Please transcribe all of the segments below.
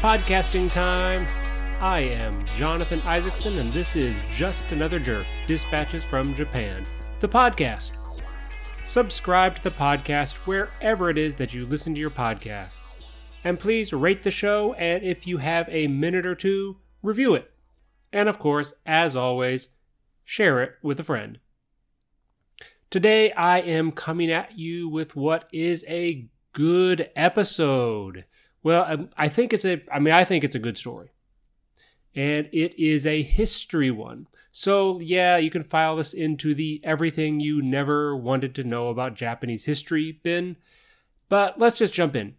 Podcasting time. I am Jonathan Isaacson, and this is Just Another Jerk Dispatches from Japan, the podcast. Subscribe to the podcast wherever it is that you listen to your podcasts. And please rate the show, and if you have a minute or two, review it. And of course, as always, share it with a friend. Today, I am coming at you with what is a good episode. Well, um, I think it's a, I mean, I think it's a good story. And it is a history one. So, yeah, you can file this into the everything you never wanted to know about Japanese history bin. But let's just jump in.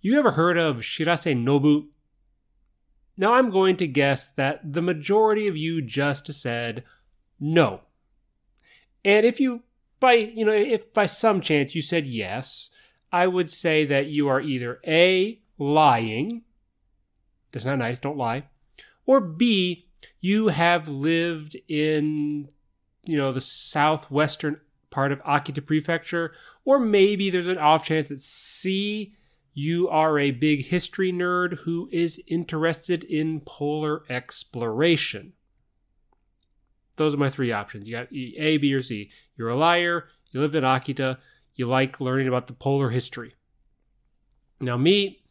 You ever heard of Shirase Nobu? Now, I'm going to guess that the majority of you just said no. And if you, by, you know, if by some chance you said yes, I would say that you are either A, lying, that's not nice, don't lie, or B, you have lived in, you know, the southwestern part of Akita Prefecture, or maybe there's an off chance that C, you are a big history nerd who is interested in polar exploration. Those are my three options. You got A, B, or C. You're a liar, you lived in Akita, you like learning about the polar history. Now, me,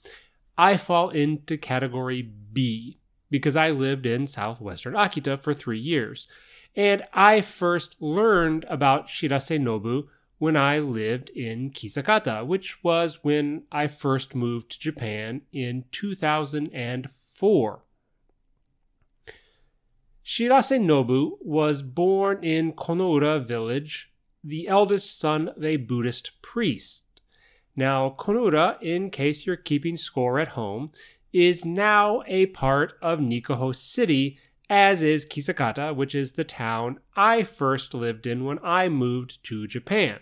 I fall into category B because I lived in southwestern Akita for three years. And I first learned about Shirase Nobu when I lived in Kisakata, which was when I first moved to Japan in 2004. Shirase Nobu was born in Konoura village, the eldest son of a Buddhist priest. Now, Konoura, in case you're keeping score at home, is now a part of Nikaho City, as is Kisakata, which is the town I first lived in when I moved to Japan.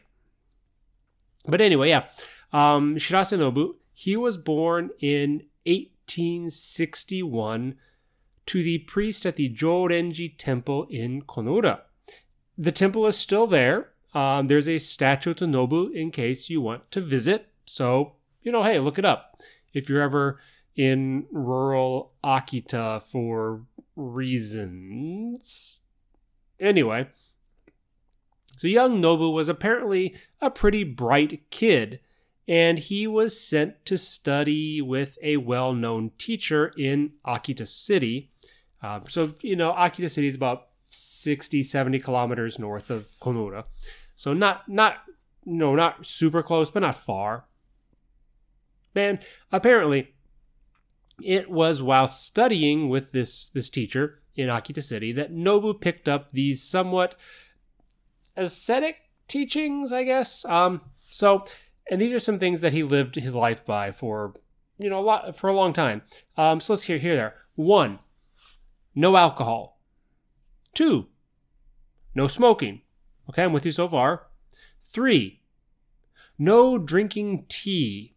But anyway, yeah, um, Shirase Nobu, he was born in 1861 to the priest at the Jorenji Temple in Konoura. The temple is still there. Um, there's a statue to Nobu in case you want to visit. So, you know, hey, look it up. If you're ever in rural Akita for reasons. Anyway, so young Nobu was apparently a pretty bright kid, and he was sent to study with a well known teacher in Akita City. Um, so, you know, Akita City is about 60, 70 kilometers north of Konoura. So not, not, no, not super close, but not far. And apparently, it was while studying with this, this teacher in Akita City that Nobu picked up these somewhat ascetic teachings, I guess. Um, so, and these are some things that he lived his life by for, you know, a lot for a long time. Um, so let's hear here there. One, no alcohol. Two, no smoking. Okay, I'm with you so far. Three, no drinking tea.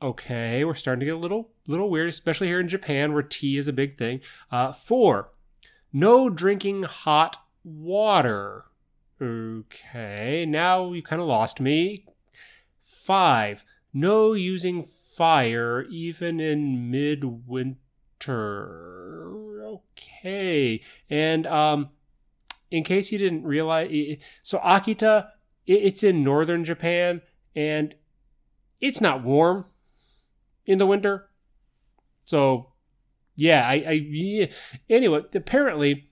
Okay, we're starting to get a little little weird, especially here in Japan where tea is a big thing. Uh, four, no drinking hot water. Okay, now you kind of lost me. Five, no using fire even in midwinter. Okay, and um, in case you didn't realize, so Akita, it's in northern Japan, and it's not warm in the winter. So, yeah, I, I yeah. anyway. Apparently,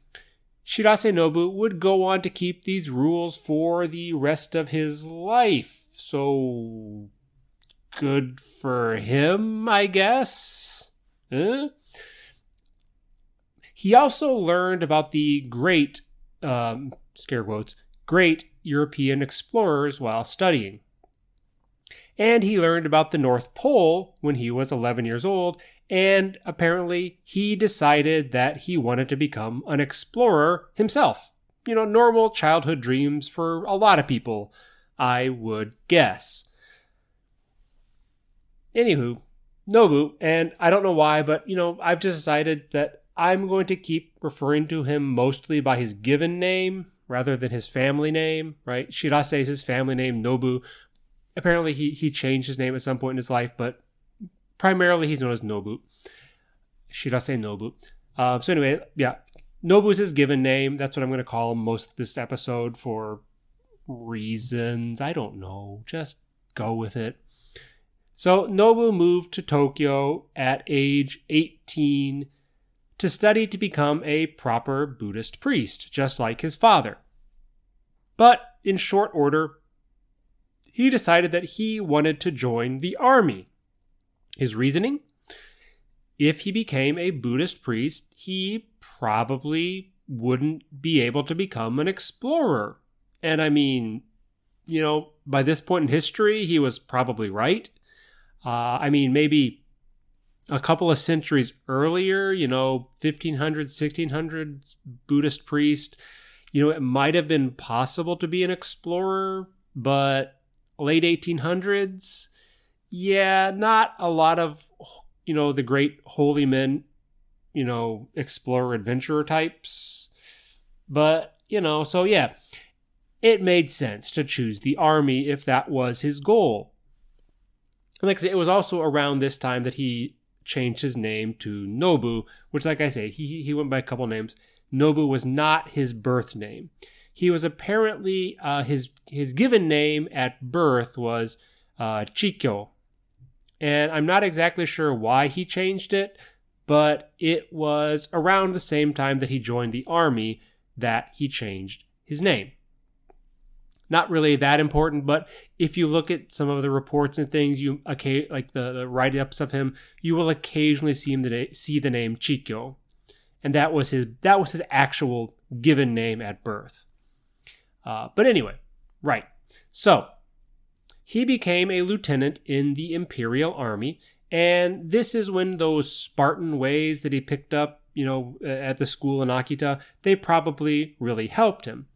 Shirase Nobu would go on to keep these rules for the rest of his life. So, good for him, I guess. Huh? He also learned about the great um, scare quotes, great European explorers while studying. And he learned about the North Pole when he was 11 years old, and apparently he decided that he wanted to become an explorer himself. You know, normal childhood dreams for a lot of people, I would guess. Anywho, Nobu, and I don't know why, but you know, I've just decided that I'm going to keep referring to him mostly by his given name rather than his family name, right? Shirase is his family name, Nobu. Apparently he he changed his name at some point in his life, but primarily he's known as Nobu. Shirase Nobu. Uh, so anyway, yeah, Nobu is his given name. That's what I'm going to call him most this episode for reasons. I don't know. Just go with it. So Nobu moved to Tokyo at age 18 to study to become a proper Buddhist priest, just like his father. But in short order, he decided that he wanted to join the army. His reasoning? If he became a Buddhist priest, he probably wouldn't be able to become an explorer. And I mean, you know, by this point in history, he was probably right. Uh, I mean, maybe a couple of centuries earlier, you know, 1500s, 1600s, Buddhist priest, you know, it might have been possible to be an explorer, but late 1800s, yeah, not a lot of, you know, the great holy men, you know, explorer adventurer types. But, you know, so yeah, it made sense to choose the army if that was his goal. Like I it was also around this time that he changed his name to Nobu, which, like I say, he, he went by a couple names. Nobu was not his birth name. He was apparently uh, his his given name at birth was uh, Chikyo, and I'm not exactly sure why he changed it, but it was around the same time that he joined the army that he changed his name not really that important, but if you look at some of the reports and things, you okay, like the, the write ups of him, you will occasionally see him the, see the name Chikyo, and that was his that was his actual given name at birth. Uh, but anyway, right. So he became a lieutenant in the Imperial Army, and this is when those Spartan ways that he picked up, you know, at the school in Akita, they probably really helped him.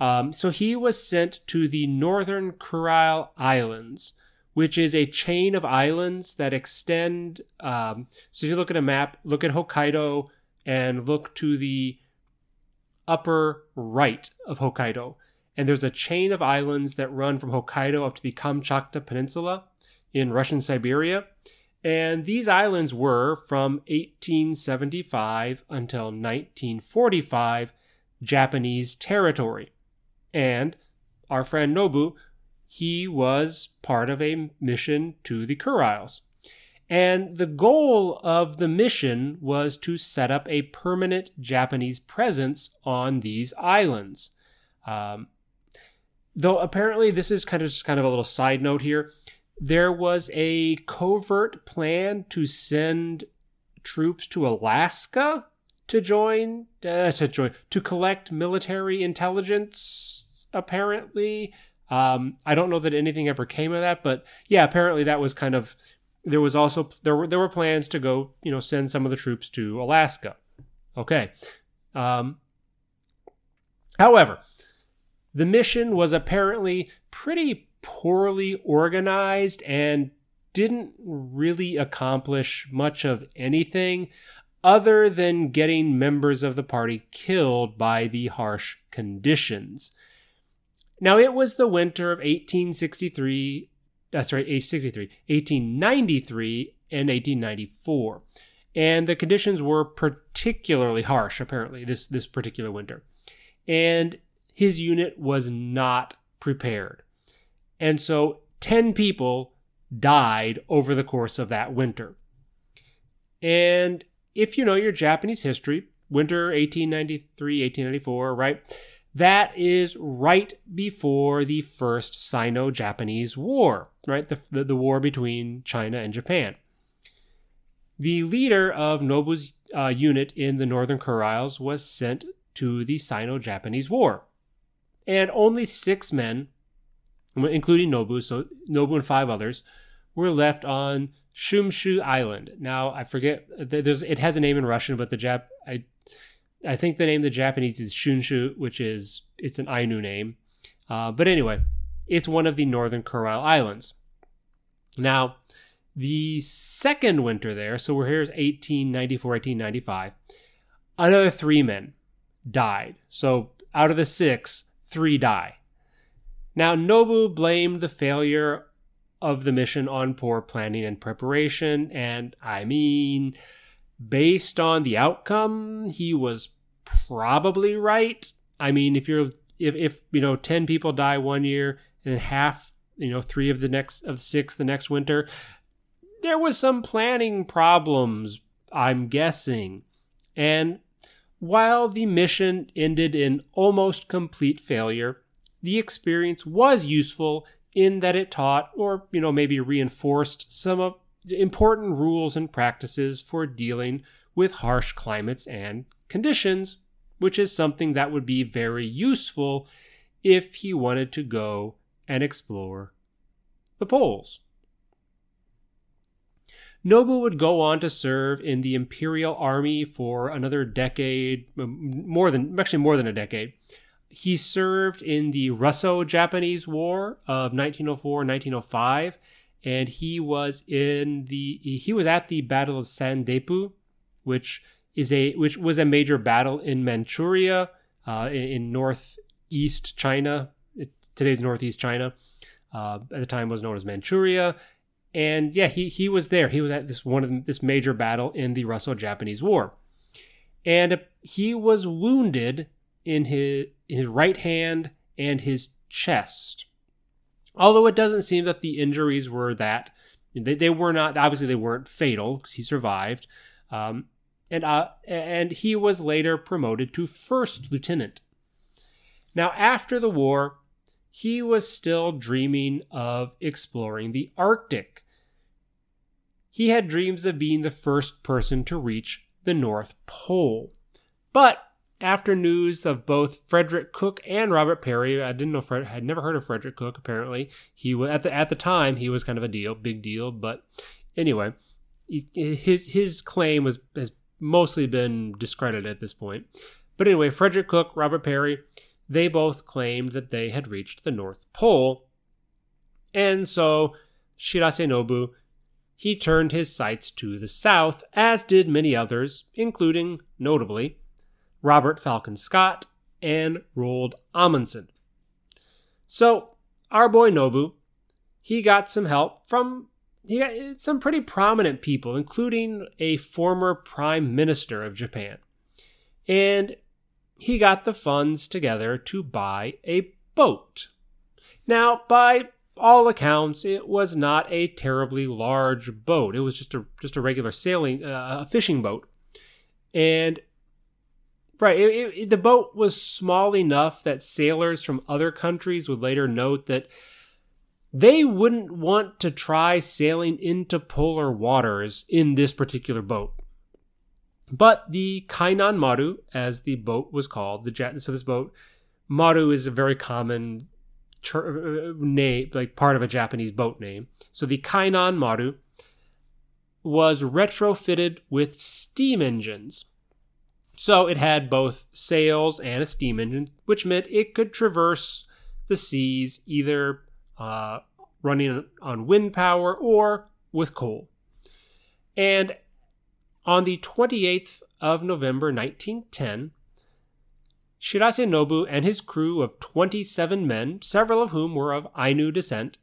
Um, so he was sent to the Northern Kurile Islands, which is a chain of islands that extend. Um, so if you look at a map, look at Hokkaido and look to the upper right of Hokkaido. And there's a chain of islands that run from Hokkaido up to the Kamchatka Peninsula in Russian Siberia. And these islands were from 1875 until 1945 Japanese territory. And our friend Nobu, he was part of a mission to the Kuriles. And the goal of the mission was to set up a permanent Japanese presence on these islands. Um, though apparently, this is kind of just kind of a little side note here. There was a covert plan to send troops to Alaska to join, uh, to join, to collect military intelligence apparently. Um, I don't know that anything ever came of that, but yeah, apparently that was kind of there was also there were there were plans to go you know send some of the troops to Alaska. Okay. Um, however, the mission was apparently pretty poorly organized and didn't really accomplish much of anything other than getting members of the party killed by the harsh conditions. Now, it was the winter of 1863, uh, sorry, 1863, 1893 and 1894. And the conditions were particularly harsh, apparently, this, this particular winter. And his unit was not prepared. And so 10 people died over the course of that winter. And if you know your Japanese history, winter 1893, 1894, right? That is right before the first Sino Japanese War, right? The, the, the, war between China and Japan. The leader of Nobu's uh, unit in the Northern Kuriles was sent to the Sino Japanese War. And only six men, including Nobu, so Nobu and five others, were left on Shumshu Island. Now, I forget, there's, it has a name in Russian, but the Jap, I I think the name the Japanese is Shunshu, which is it's an Ainu name. Uh, but anyway, it's one of the northern Kurile Islands. Now, the second winter there, so we're here is 1894, 1895. Another three men died. So out of the six, three die. Now, Nobu blamed the failure of the mission on poor planning and preparation. And I mean, based on the outcome, he was probably right. I mean, if you're if if you know 10 people die one year and half, you know, 3 of the next of 6 the next winter, there was some planning problems, I'm guessing. And while the mission ended in almost complete failure, the experience was useful in that it taught or you know maybe reinforced some of important rules and practices for dealing with harsh climates and conditions which is something that would be very useful if he wanted to go and explore the poles. Nobu would go on to serve in the Imperial Army for another decade, more than actually more than a decade. He served in the Russo-Japanese War of 1904-1905, and he was in the he was at the Battle of Sandepu, which is a which was a major battle in Manchuria, uh, in, northeast China. It, today's northeast China. Uh, at the time was known as Manchuria, and yeah, he he was there. He was at this one of this major battle in the Russo-Japanese War, and he was wounded in his in his right hand and his chest. Although it doesn't seem that the injuries were that they, they were not obviously they weren't fatal because he survived. Um, and, uh, and he was later promoted to first lieutenant. Now, after the war, he was still dreaming of exploring the Arctic. He had dreams of being the first person to reach the North Pole. But after news of both Frederick Cook and Robert Peary, I didn't know Fred had never heard of Frederick Cook. Apparently, he was at the at the time he was kind of a deal, big deal. But anyway, his his claim was has mostly been discredited at this point. But anyway, Frederick Cook, Robert Peary, they both claimed that they had reached the North Pole. And so Shirase Nobu, he turned his sights to the south, as did many others, including, notably, Robert Falcon Scott and Roald Amundsen. So, our boy Nobu, he got some help from he got some pretty prominent people, including a former prime minister of Japan. And he got the funds together to buy a boat. Now, by all accounts, it was not a terribly large boat. It was just a just a regular sailing, uh, a fishing boat, and right, it, it, the boat was small enough that sailors from other countries would later note that they wouldn't want to try sailing into polar waters in this particular boat. But the Kainan Maru, as the boat was called, the so this boat, Maru is a very common ter- uh, name, like part of a Japanese boat name. So the Kainan Maru was retrofitted with steam engines. So it had both sails and a steam engine, which meant it could traverse the seas either uh, running on wind power or with coal. And on the 28th of November 1910, Shirase Nobu and his crew of 27 men, several of whom were of Ainu descent,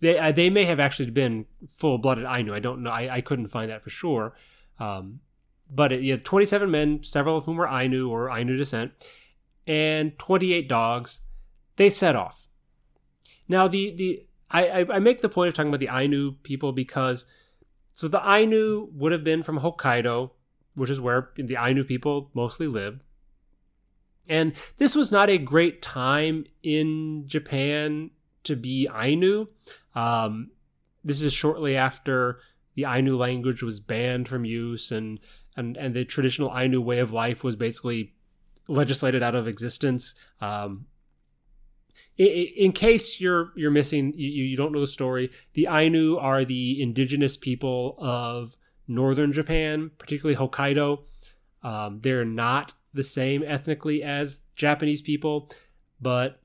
they, uh, they may have actually been full blooded Ainu. I don't know. I, I couldn't find that for sure. Um, but it, yeah, 27 men, several of whom were Ainu or Ainu descent, and 28 dogs. They set off. Now, the the I, I make the point of talking about the Ainu people because so the Ainu would have been from Hokkaido, which is where the Ainu people mostly lived. And this was not a great time in Japan to be Ainu. Um, this is shortly after the Ainu language was banned from use, and and and the traditional Ainu way of life was basically legislated out of existence. Um, in case you're you're missing, you, you don't know the story. The Ainu are the indigenous people of northern Japan, particularly Hokkaido. Um, they're not the same ethnically as Japanese people, but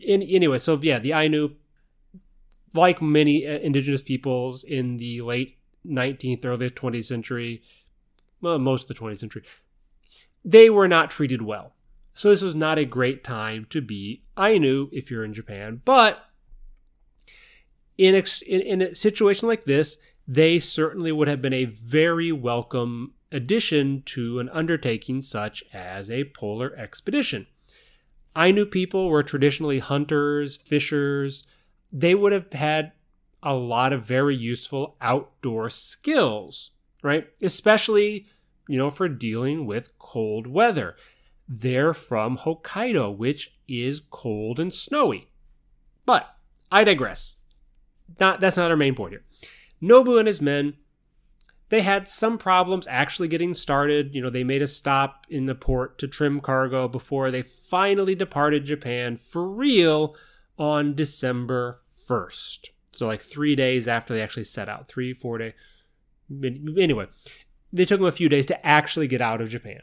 in, anyway, so yeah, the Ainu, like many uh, indigenous peoples in the late 19th, early 20th century, well, most of the 20th century, they were not treated well. So this was not a great time to be Ainu if you're in Japan. But in, in, in a situation like this, they certainly would have been a very welcome addition to an undertaking such as a polar expedition. Ainu people were traditionally hunters, fishers. They would have had a lot of very useful outdoor skills, right? Especially, you know, for dealing with cold weather. They're from Hokkaido, which is cold and snowy. But I digress. Not that's not our main point here. Nobu and his men they had some problems actually getting started. You know, they made a stop in the port to trim cargo before they finally departed Japan for real on December 1st. So, like three days after they actually set out, three, four day. Anyway, they took them a few days to actually get out of Japan.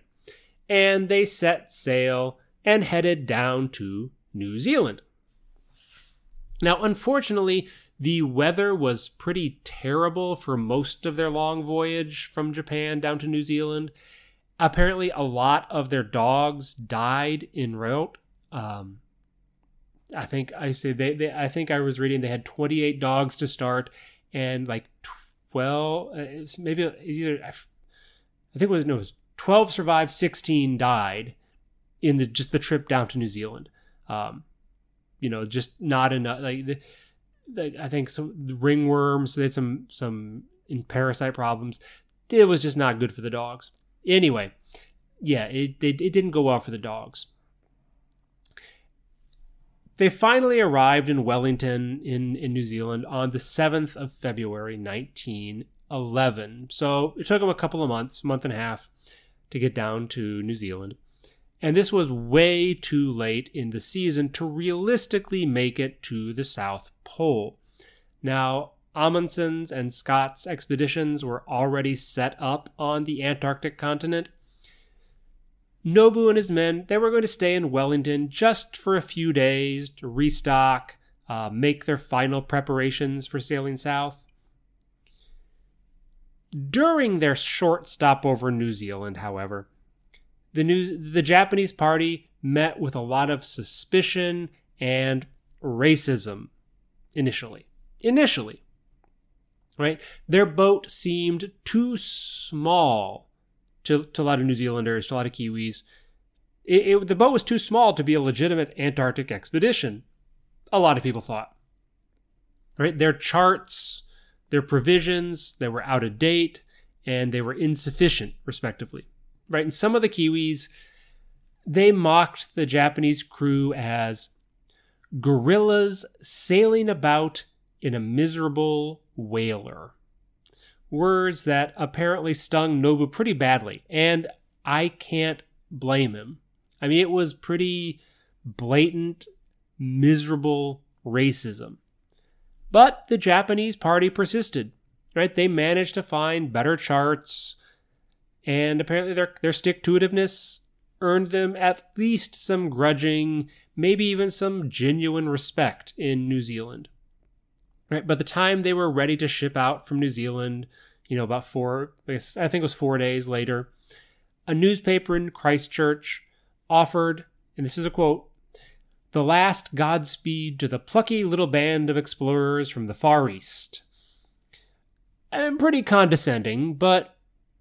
And they set sail and headed down to New Zealand. Now, unfortunately, the weather was pretty terrible for most of their long voyage from Japan down to New Zealand. Apparently, a lot of their dogs died en route. Um, I think I say they, they. I think I was reading they had 28 dogs to start, and like 12, uh, maybe either. I think it was no, it was 12 survived, 16 died in the just the trip down to New Zealand. Um, you know, just not enough. Like the, I think some ringworms. They had some some parasite problems. It was just not good for the dogs. Anyway, yeah, it it, it didn't go well for the dogs. They finally arrived in Wellington in, in New Zealand on the 7th of February 1911. So it took them a couple of months, month and a half, to get down to New Zealand. And this was way too late in the season to realistically make it to the South Pole. Now, Amundsen's and Scott's expeditions were already set up on the Antarctic continent. Nobu and his men, they were going to stay in Wellington just for a few days to restock, uh, make their final preparations for sailing south. During their short stopover in New Zealand, however, the new the Japanese party met with a lot of suspicion and racism initially. Initially. Right? Their boat seemed too small to, to a lot of New Zealanders, to a lot of Kiwis. It, it, the boat was too small to be a legitimate Antarctic expedition, a lot of people thought. Right? Their charts, their provisions, they were out of date and they were insufficient, respectively right? And some of the Kiwis, they mocked the Japanese crew as gorillas sailing about in a miserable whaler. Words that apparently stung Nobu pretty badly, and I can't blame him. I mean, it was pretty blatant, miserable racism. But the Japanese party persisted, right? They managed to find better charts, and apparently their their stick to itiveness earned them at least some grudging, maybe even some genuine respect in New Zealand. Right, by the time they were ready to ship out from New Zealand, you know, about four, I think it was four days later, a newspaper in Christchurch offered, and this is a quote, the last Godspeed to the plucky little band of explorers from the Far East. And pretty condescending, but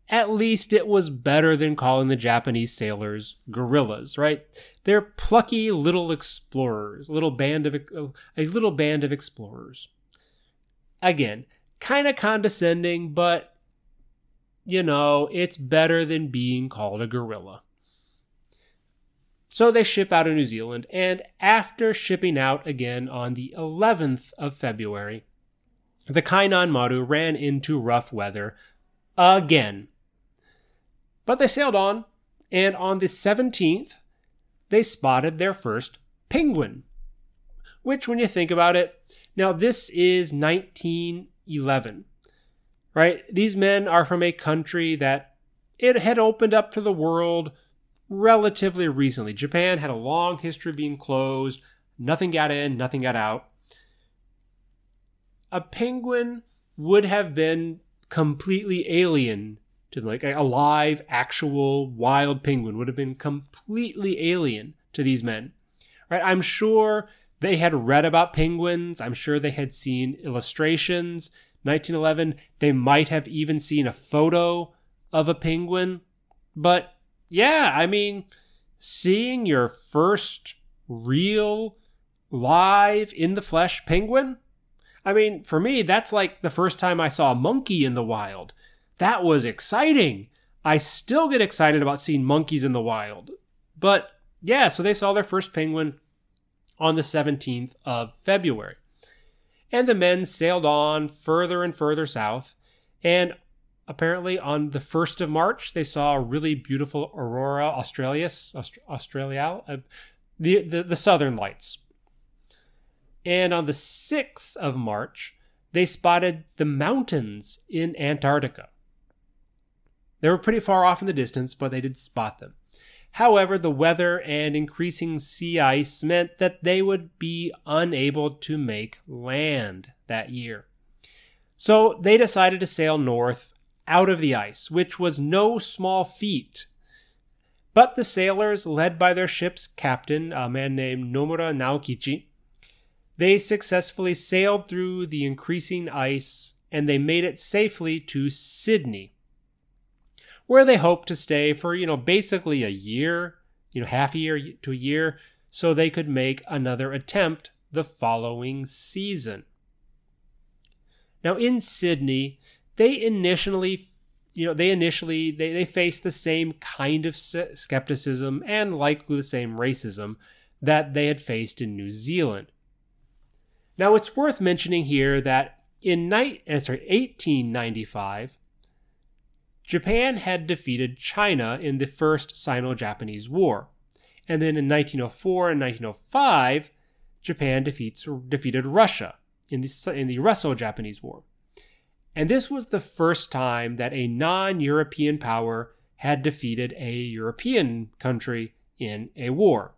at least it was better than calling the Japanese sailors gorillas, right? They're plucky little explorers, little band of a little band of explorers. Again, kind of condescending, but you know, it's better than being called a gorilla. So they ship out of New Zealand, and after shipping out again on the 11th of February, the Kainan Maru ran into rough weather again but they sailed on, and on the 17th, they spotted their first penguin. Which, when you think about it, now this is 1911, right? These men are from a country that it had opened up to the world relatively recently. Japan had a long history of being closed, nothing got in, nothing got out. A penguin would have been completely alien to like a live, actual wild penguin would have been completely alien to these men. Right? I'm sure They had read about penguins. I'm sure they had seen illustrations. 1911, they might have even seen a photo of a penguin. But yeah, I mean, seeing your first real live in the flesh penguin, I mean, for me, that's like the first time I saw a monkey in the wild. That was exciting. I still get excited about seeing monkeys in the wild. But yeah, so they saw their first penguin on the 17th of February. And the men sailed on further and further south. And apparently, on the 1st of March, they saw a really beautiful aurora australis, australia, uh, the, the, the southern lights. And on the 6th of March, they spotted the mountains in Antarctica. They were pretty far off in the distance, but they did spot them. However, the weather and increasing sea ice meant that they would be unable to make land that year. So they decided to sail north out of the ice, which was no small feat. But the sailors, led by their ship's captain, a man named Nomura Naokichi, they successfully sailed through the increasing ice and they made it safely to Sydney, where they hope to stay for, you know, basically a year, you know, half a year to a year, so they could make another attempt the following season. Now, in Sydney, they initially you know they initially they, they faced the same kind of skepticism and likely the same racism that they had faced in New Zealand. Now it's worth mentioning here that in night, uh, sorry, 1895, Japan had defeated China in the First Sino Japanese War. And then in 1904 and 1905, Japan defeats, defeated Russia in the, in the Russo Japanese War. And this was the first time that a non European power had defeated a European country in a war.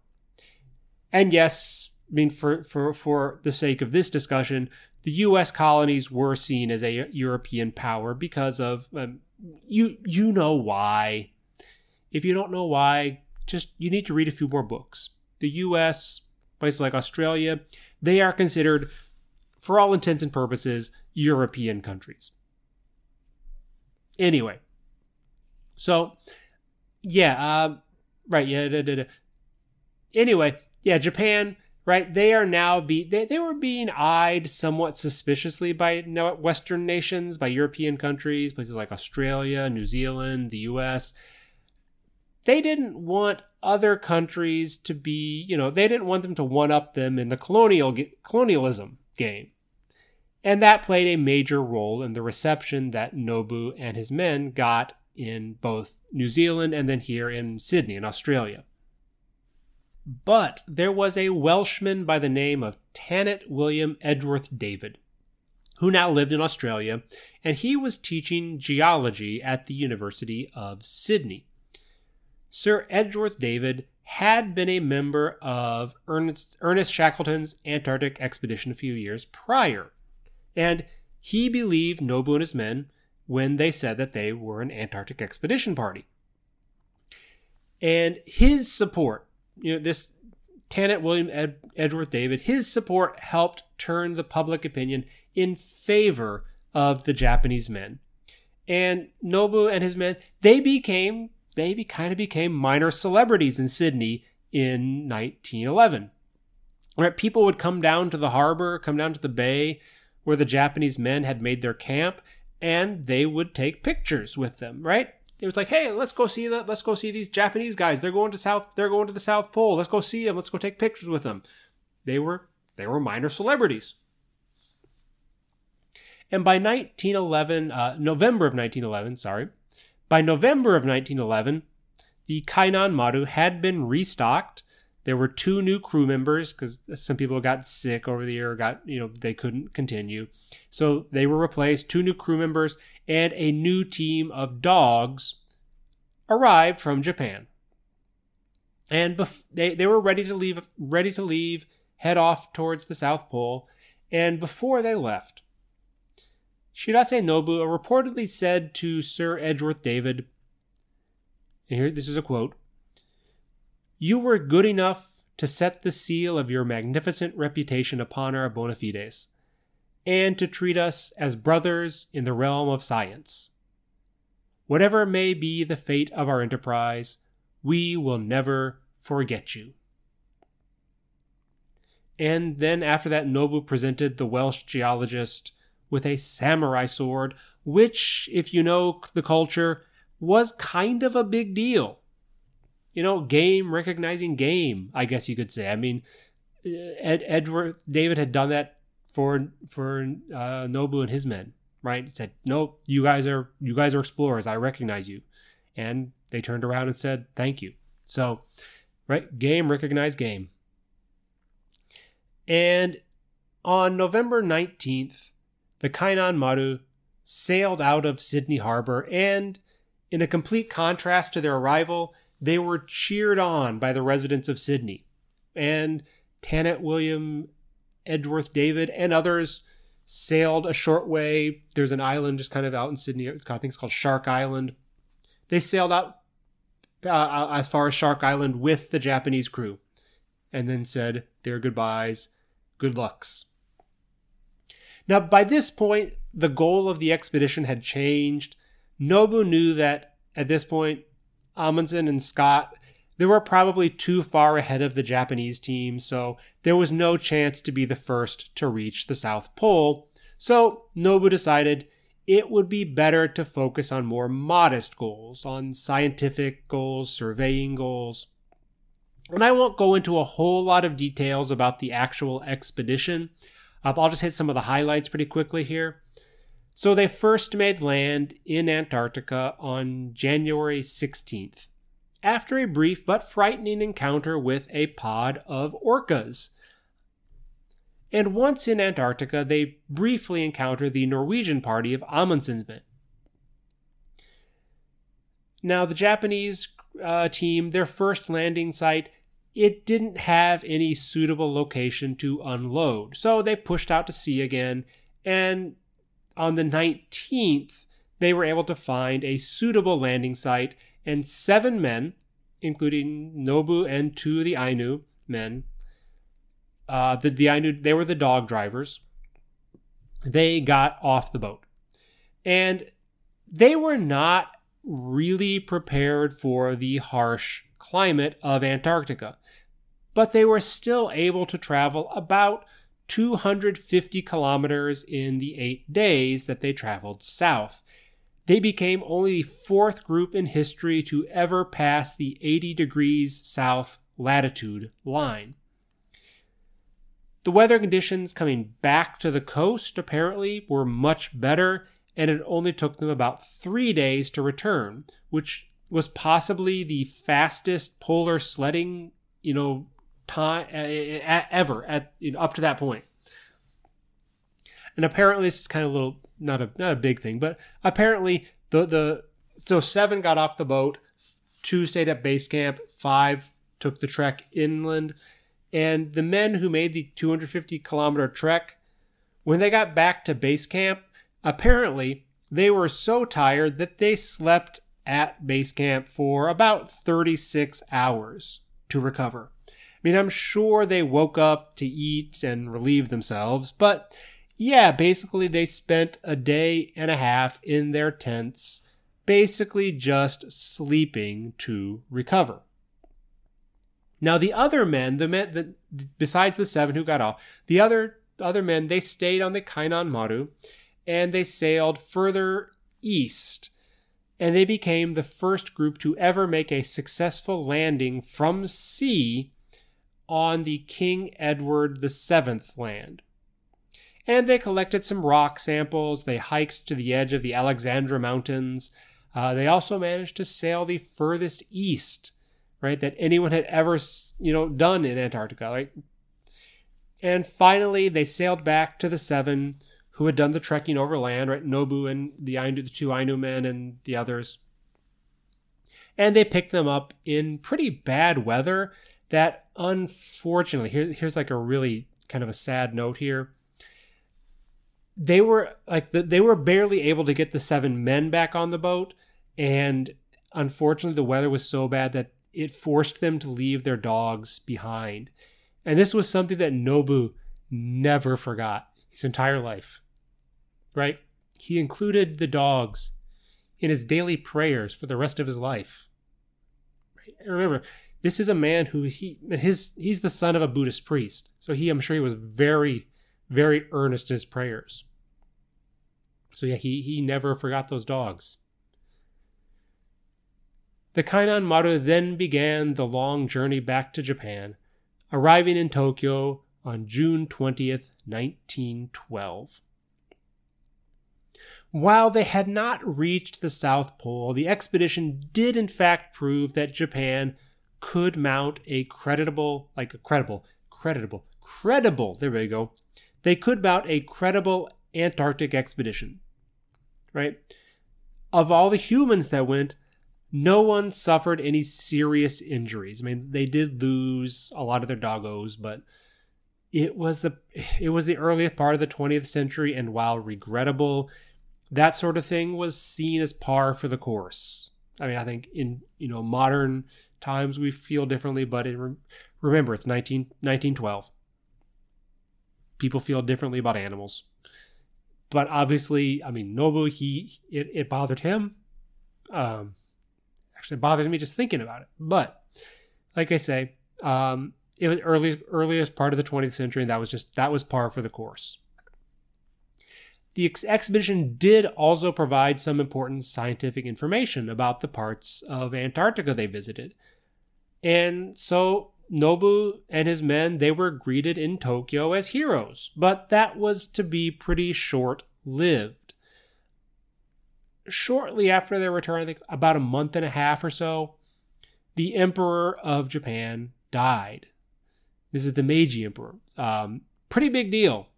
And yes, I mean, for, for, for the sake of this discussion, the US colonies were seen as a European power because of um, you you know why. If you don't know why, just you need to read a few more books. The US, places like Australia, they are considered for all intents and purposes European countries. Anyway, so yeah, uh, right, yeah. Da, da, da. Anyway, yeah, Japan right? They are now be they, they were being eyed somewhat suspiciously by Western nations, by European countries, places like Australia, New Zealand, the U.S. They didn't want other countries to be, you know, they didn't want them to one up them in the colonial colonialism game. And that played a major role in the reception that Nobu and his men got in both New Zealand and then here in Sydney in Australia. But there was a Welshman by the name of Tannatt William Edgeworth David, who now lived in Australia, and he was teaching geology at the University of Sydney. Sir Edgeworth David had been a member of Ernest, Ernest Shackleton's Antarctic expedition a few years prior, and he believed Nobu and his men when they said that they were an Antarctic expedition party. And his support you know, this Tannatt William Ed, Edgeworth David, his support helped turn the public opinion in favor of the Japanese men. And Nobu and his men, they became, they be, kind of became minor celebrities in Sydney in 1911. Right, people would come down to the harbor, come down to the bay where the Japanese men had made their camp, and they would take pictures with them, right? It was like, hey, let's go see the let's go see these Japanese guys. They're going to south. They're going to the South Pole. Let's go see them. Let's go take pictures with them. They were they were minor celebrities. And by 1911, uh, November of 1911, sorry, by November of 1911, the Kainan Maru had been restocked. There were two new crew members because some people got sick over the year, got you know they couldn't continue, so they were replaced. Two new crew members, and a new team of dogs arrived from Japan. And bef- they, they were ready to leave, ready to leave, head off towards the South Pole. And before they left, Shirase Nobu reportedly said to Sir Edgeworth David, and here this is a quote: "You were good enough to set the seal of your magnificent reputation upon our bona fides, and to treat us as brothers in the realm of science. Whatever may be the fate of our enterprise, we will never forget you. And then after that, Nobu presented the Welsh geologist with a samurai sword, which, if you know the culture, was kind of a big deal. You know, game recognizing game, I guess you could say. I mean, uh, Ed, Edward David had done that for for uh, Nobu and his men, right? He said, "No, you guys are you guys are explorers. I recognize you," and they turned around and said, "Thank you." So, right, game recognized game. And on November 19th, the Kainan Maru sailed out of Sydney Harbor, and in a complete contrast to their arrival, they were cheered on by the residents of Sydney. And Tannatt William, Edgeworth David, and others sailed a short way. There's an island just kind of out in Sydney. It's called, I think it's called Shark Island. They sailed out uh, as far as Shark Island with the Japanese crew and then said their goodbyes, good lucks. Now, by this point, the goal of the expedition had changed. Nobu knew that at this point, Amundsen and Scott they were probably too far ahead of the Japanese team, so there was no chance to be the first to reach the South Pole. So Nobu decided it would be better to focus on more modest goals, on scientific goals, surveying goals. And I won't go into a whole lot of details about the actual expedition. Uh, I'll just hit some of the highlights pretty quickly here. So they first made land in Antarctica on January 16th, after a brief but frightening encounter with a pod of orcas. And once in Antarctica, they briefly encounter the Norwegian party of Amundsen's men. Now, the Japanese uh, team, their first landing site, it didn't have any suitable location to unload. So they pushed out to sea again and on the 19th, they were able to find a suitable landing site, and seven men, including Nobu and two of the Ainu men, uh, the, the Ainu, they were the dog drivers. They got off the boat. And they were not really prepared for the harsh climate of Antarctica, but they were still able to travel about 250 kilometers in the eight days that they traveled south. They became only the fourth group in history to ever pass the 80 degrees south latitude line. The weather conditions coming back to the coast apparently were much better, and it only took them about three days to return, which was possibly the fastest polar sledding, you know, time ever at you know, up to that point. And apparently, is kind of a little not a not a big thing, but apparently the the so seven got off the boat, two stayed at base camp, five took the trek inland, and the men who made the 250 kilometer trek, when they got back to base camp, apparently they were so tired that they slept at base camp for about 36 hours to recover. I mean, I'm sure they woke up to eat and relieve themselves, but yeah, basically they spent a day and a half in their tents, basically just sleeping to recover. Now the other men, the men that besides the seven who got off, the other other men they stayed on the Kainan Maru and they sailed further east and they became the first group to ever make a successful landing from sea on the King Edward VII land. And they collected some rock samples. They hiked to the edge of the Alexandra Mountains. Uh, they also managed to sail the furthest east, right, that anyone had ever, you know, done in Antarctica, right? And finally, they sailed back to the seven who had done the trekking overland, right? Nobu and the Ainu, the two Ainu men and the others. And they picked them up in pretty bad weather that unfortunately here, here's like a really kind of a sad note here they were like they were barely able to get the seven men back on the boat and unfortunately the weather was so bad that it forced them to leave their dogs behind. And this was something that Nobu never forgot his entire life. Right? He included the dogs in his daily prayers for the rest of his life. Right? Remember, this is a man who he his he's the son of a Buddhist priest. So he I'm sure he was very very earnest in his prayers. So yeah, he he never forgot those dogs. The Kainan Maru then began the long journey back to Japan, arriving in Tokyo on June 20th, 1912. While they had not reached the South Pole, the expedition did in fact prove that Japan could mount a creditable, like a credible, creditable, credible, there we go. They could mount a credible Antarctic expedition, right? Of all the humans that went, no one suffered any serious injuries. I mean, they did lose a lot of their doggos, but it was the it was the earliest part of the 20th century and while regrettable, that sort of thing was seen as par for the course. I mean, I think in, you know, modern times we feel differently, but it, remember it's 19, 1912. People feel differently about animals. But obviously, I mean, Nobu, he it, it bothered him. Um, actually bothers me just thinking about it. But like I say, um, it was early earliest part of the 20th century, and that was just that was par for the course. The ex- expedition did also provide some important scientific information about the parts of Antarctica they visited. And so Nobu and his men they were greeted in Tokyo as heroes, but that was to be pretty short-lived shortly after their return, I think about a month and a half or so, the Emperor of Japan died. This is the Meiji Emperor. Um, pretty big deal,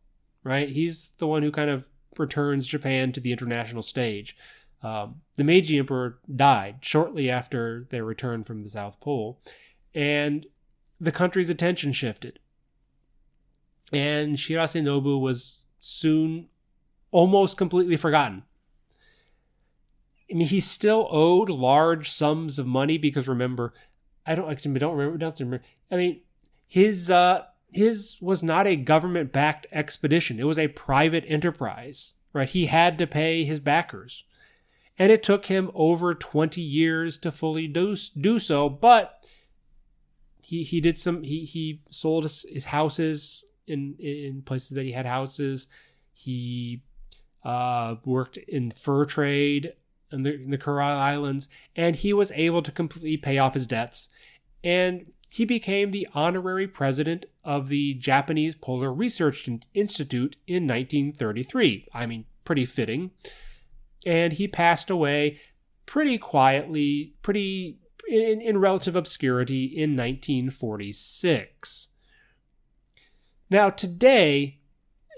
right? He's the one who kind of returns Japan to the international stage. Um, the Meiji Emperor died shortly after their return from the South Pole, and the country's attention shifted. And Shirase Nobu was soon almost completely forgotten I mean, he still owed large sums of money because remember, I don't actually don't remember. Don't remember. I mean, his uh, his was not a government backed expedition. It was a private enterprise, right? He had to pay his backers, and it took him over twenty years to fully do do so. But he he did some. He he sold his, his houses in in places that he had houses. He uh, worked in fur trade in the, in the Kurile Islands, and he was able to completely pay off his debts. And he became the honorary president of the Japanese Polar Research Institute in 1933. I mean, pretty fitting. And he passed away pretty quietly, pretty in, in relative obscurity in 1946. Now, today,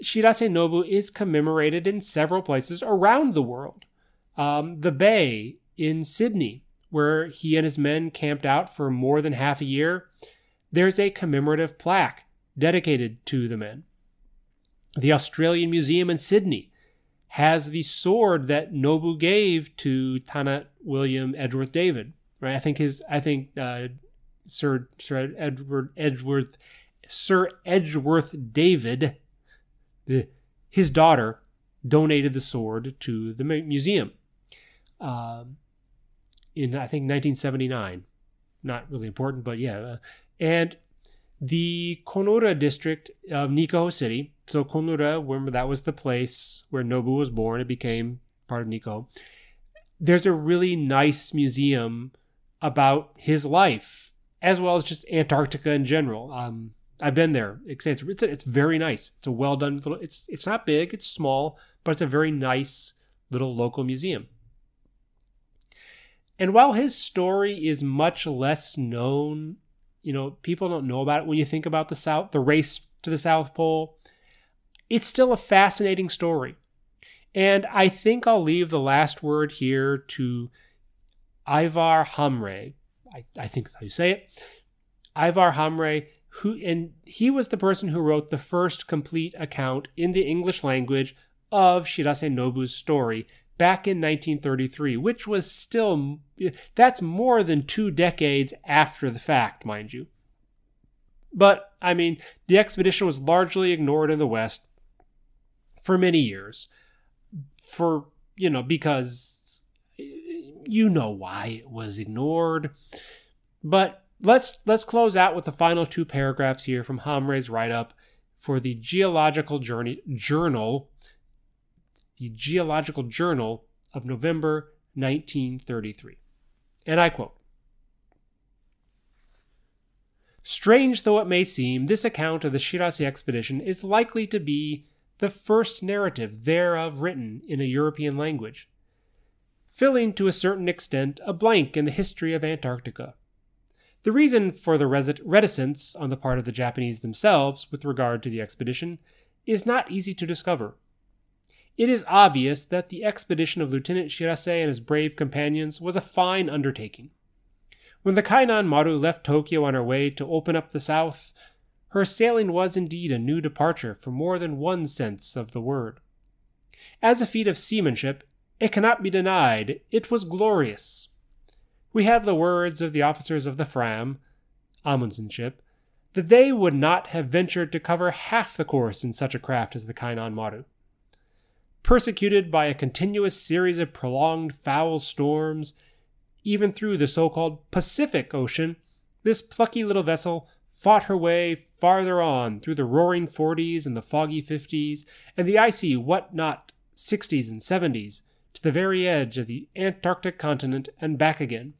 Shirase Nobu is commemorated in several places around the world um, the Bay in Sydney, where he and his men camped out for more than half a year, there's a commemorative plaque dedicated to the men. The Australian Museum in Sydney has the sword that Nobu gave to Tannatt William Edgeworth David. Right, I think his, I think uh, Sir Sir Edward Edgeworth, Sir Edgeworth David, his daughter, donated the sword to the museum um, in I think 1979. Not really important, but yeah. Uh, and the Konoura district of Nikaho City. So Konoura, remember that was the place where Nobu was born. It became part of Nikaho. There's a really nice museum about his life, as well as just Antarctica in general. Um, I've been there. It's it's, it's very nice. It's a well done little. It's it's not big. It's small, but it's a very nice little local museum. And while his story is much less known, you know, people don't know about it when you think about the South, the race to the South Pole, it's still a fascinating story. And I think I'll leave the last word here to Ivar Hamre. I, I think that's how you say it. Ivar Hamre, who and he was the person who wrote the first complete account in the English language of Shirase Nobu's story back in 1933, which was still, that's more than two decades after the fact, mind you. But, I mean, the expedition was largely ignored in the West for many years. For, you know, because you know why it was ignored. But let's let's close out with the final two paragraphs here from Hamre's write-up for the Geological Journey, Journal, the Geological Journal of November 1933. And I quote Strange though it may seem, this account of the Shirase expedition is likely to be the first narrative thereof written in a European language, filling to a certain extent a blank in the history of Antarctica. The reason for the reticence on the part of the Japanese themselves with regard to the expedition is not easy to discover. It is obvious that the expedition of Lieutenant Shirase and his brave companions was a fine undertaking. When the Kainan Maru left Tokyo on her way to open up the South, her sailing was indeed a new departure for more than one sense of the word. As a feat of seamanship, it cannot be denied it was glorious. We have the words of the officers of the Fram, Amundsen ship, that they would not have ventured to cover half the course in such a craft as the Kainan Maru. Persecuted by a continuous series of prolonged foul storms, even through the so called Pacific Ocean, this plucky little vessel fought her way farther on through the roaring 40s and the foggy 50s and the icy what not 60s and 70s to the very edge of the Antarctic continent and back again.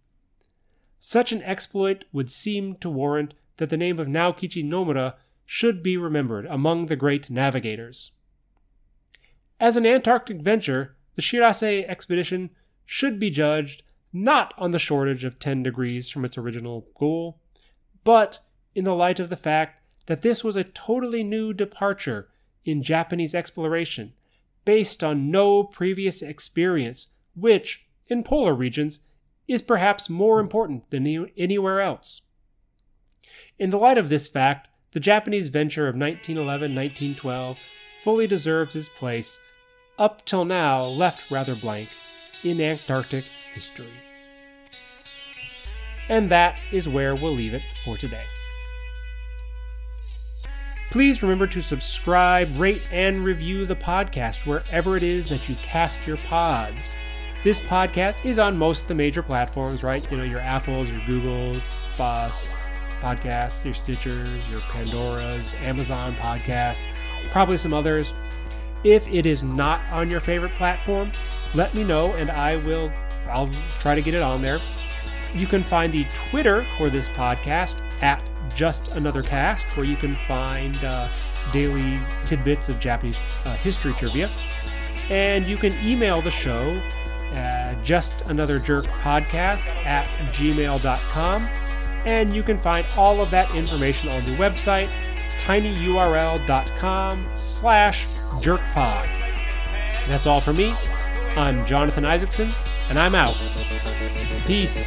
Such an exploit would seem to warrant that the name of Naokichi Nomura should be remembered among the great navigators. As an Antarctic venture, the Shirase expedition should be judged not on the shortage of 10 degrees from its original goal, but in the light of the fact that this was a totally new departure in Japanese exploration based on no previous experience, which, in polar regions, is perhaps more important than anywhere else. In the light of this fact, the Japanese venture of 1911 1912 fully deserves its place, up till now left rather blank, in Antarctic history. And that is where we'll leave it for today. Please remember to subscribe, rate, and review the podcast wherever it is that you cast your pods. This podcast is on most of the major platforms, right? You know, your Apples, your Google, Boss podcasts, your Stitchers, your Pandoras, Amazon podcasts, probably some others. If it is not on your favorite platform, let me know and I will I'll try to get it on there. You can find the Twitter for this podcast at Just Another Cast, where you can find uh, daily tidbits of Japanese uh, history trivia. And you can email the show uh, just another jerk podcast at gmail.com and you can find all of that information on the website tinyurl.com slash jerkpod that's all for me i'm jonathan isaacson and I'm out. Peace.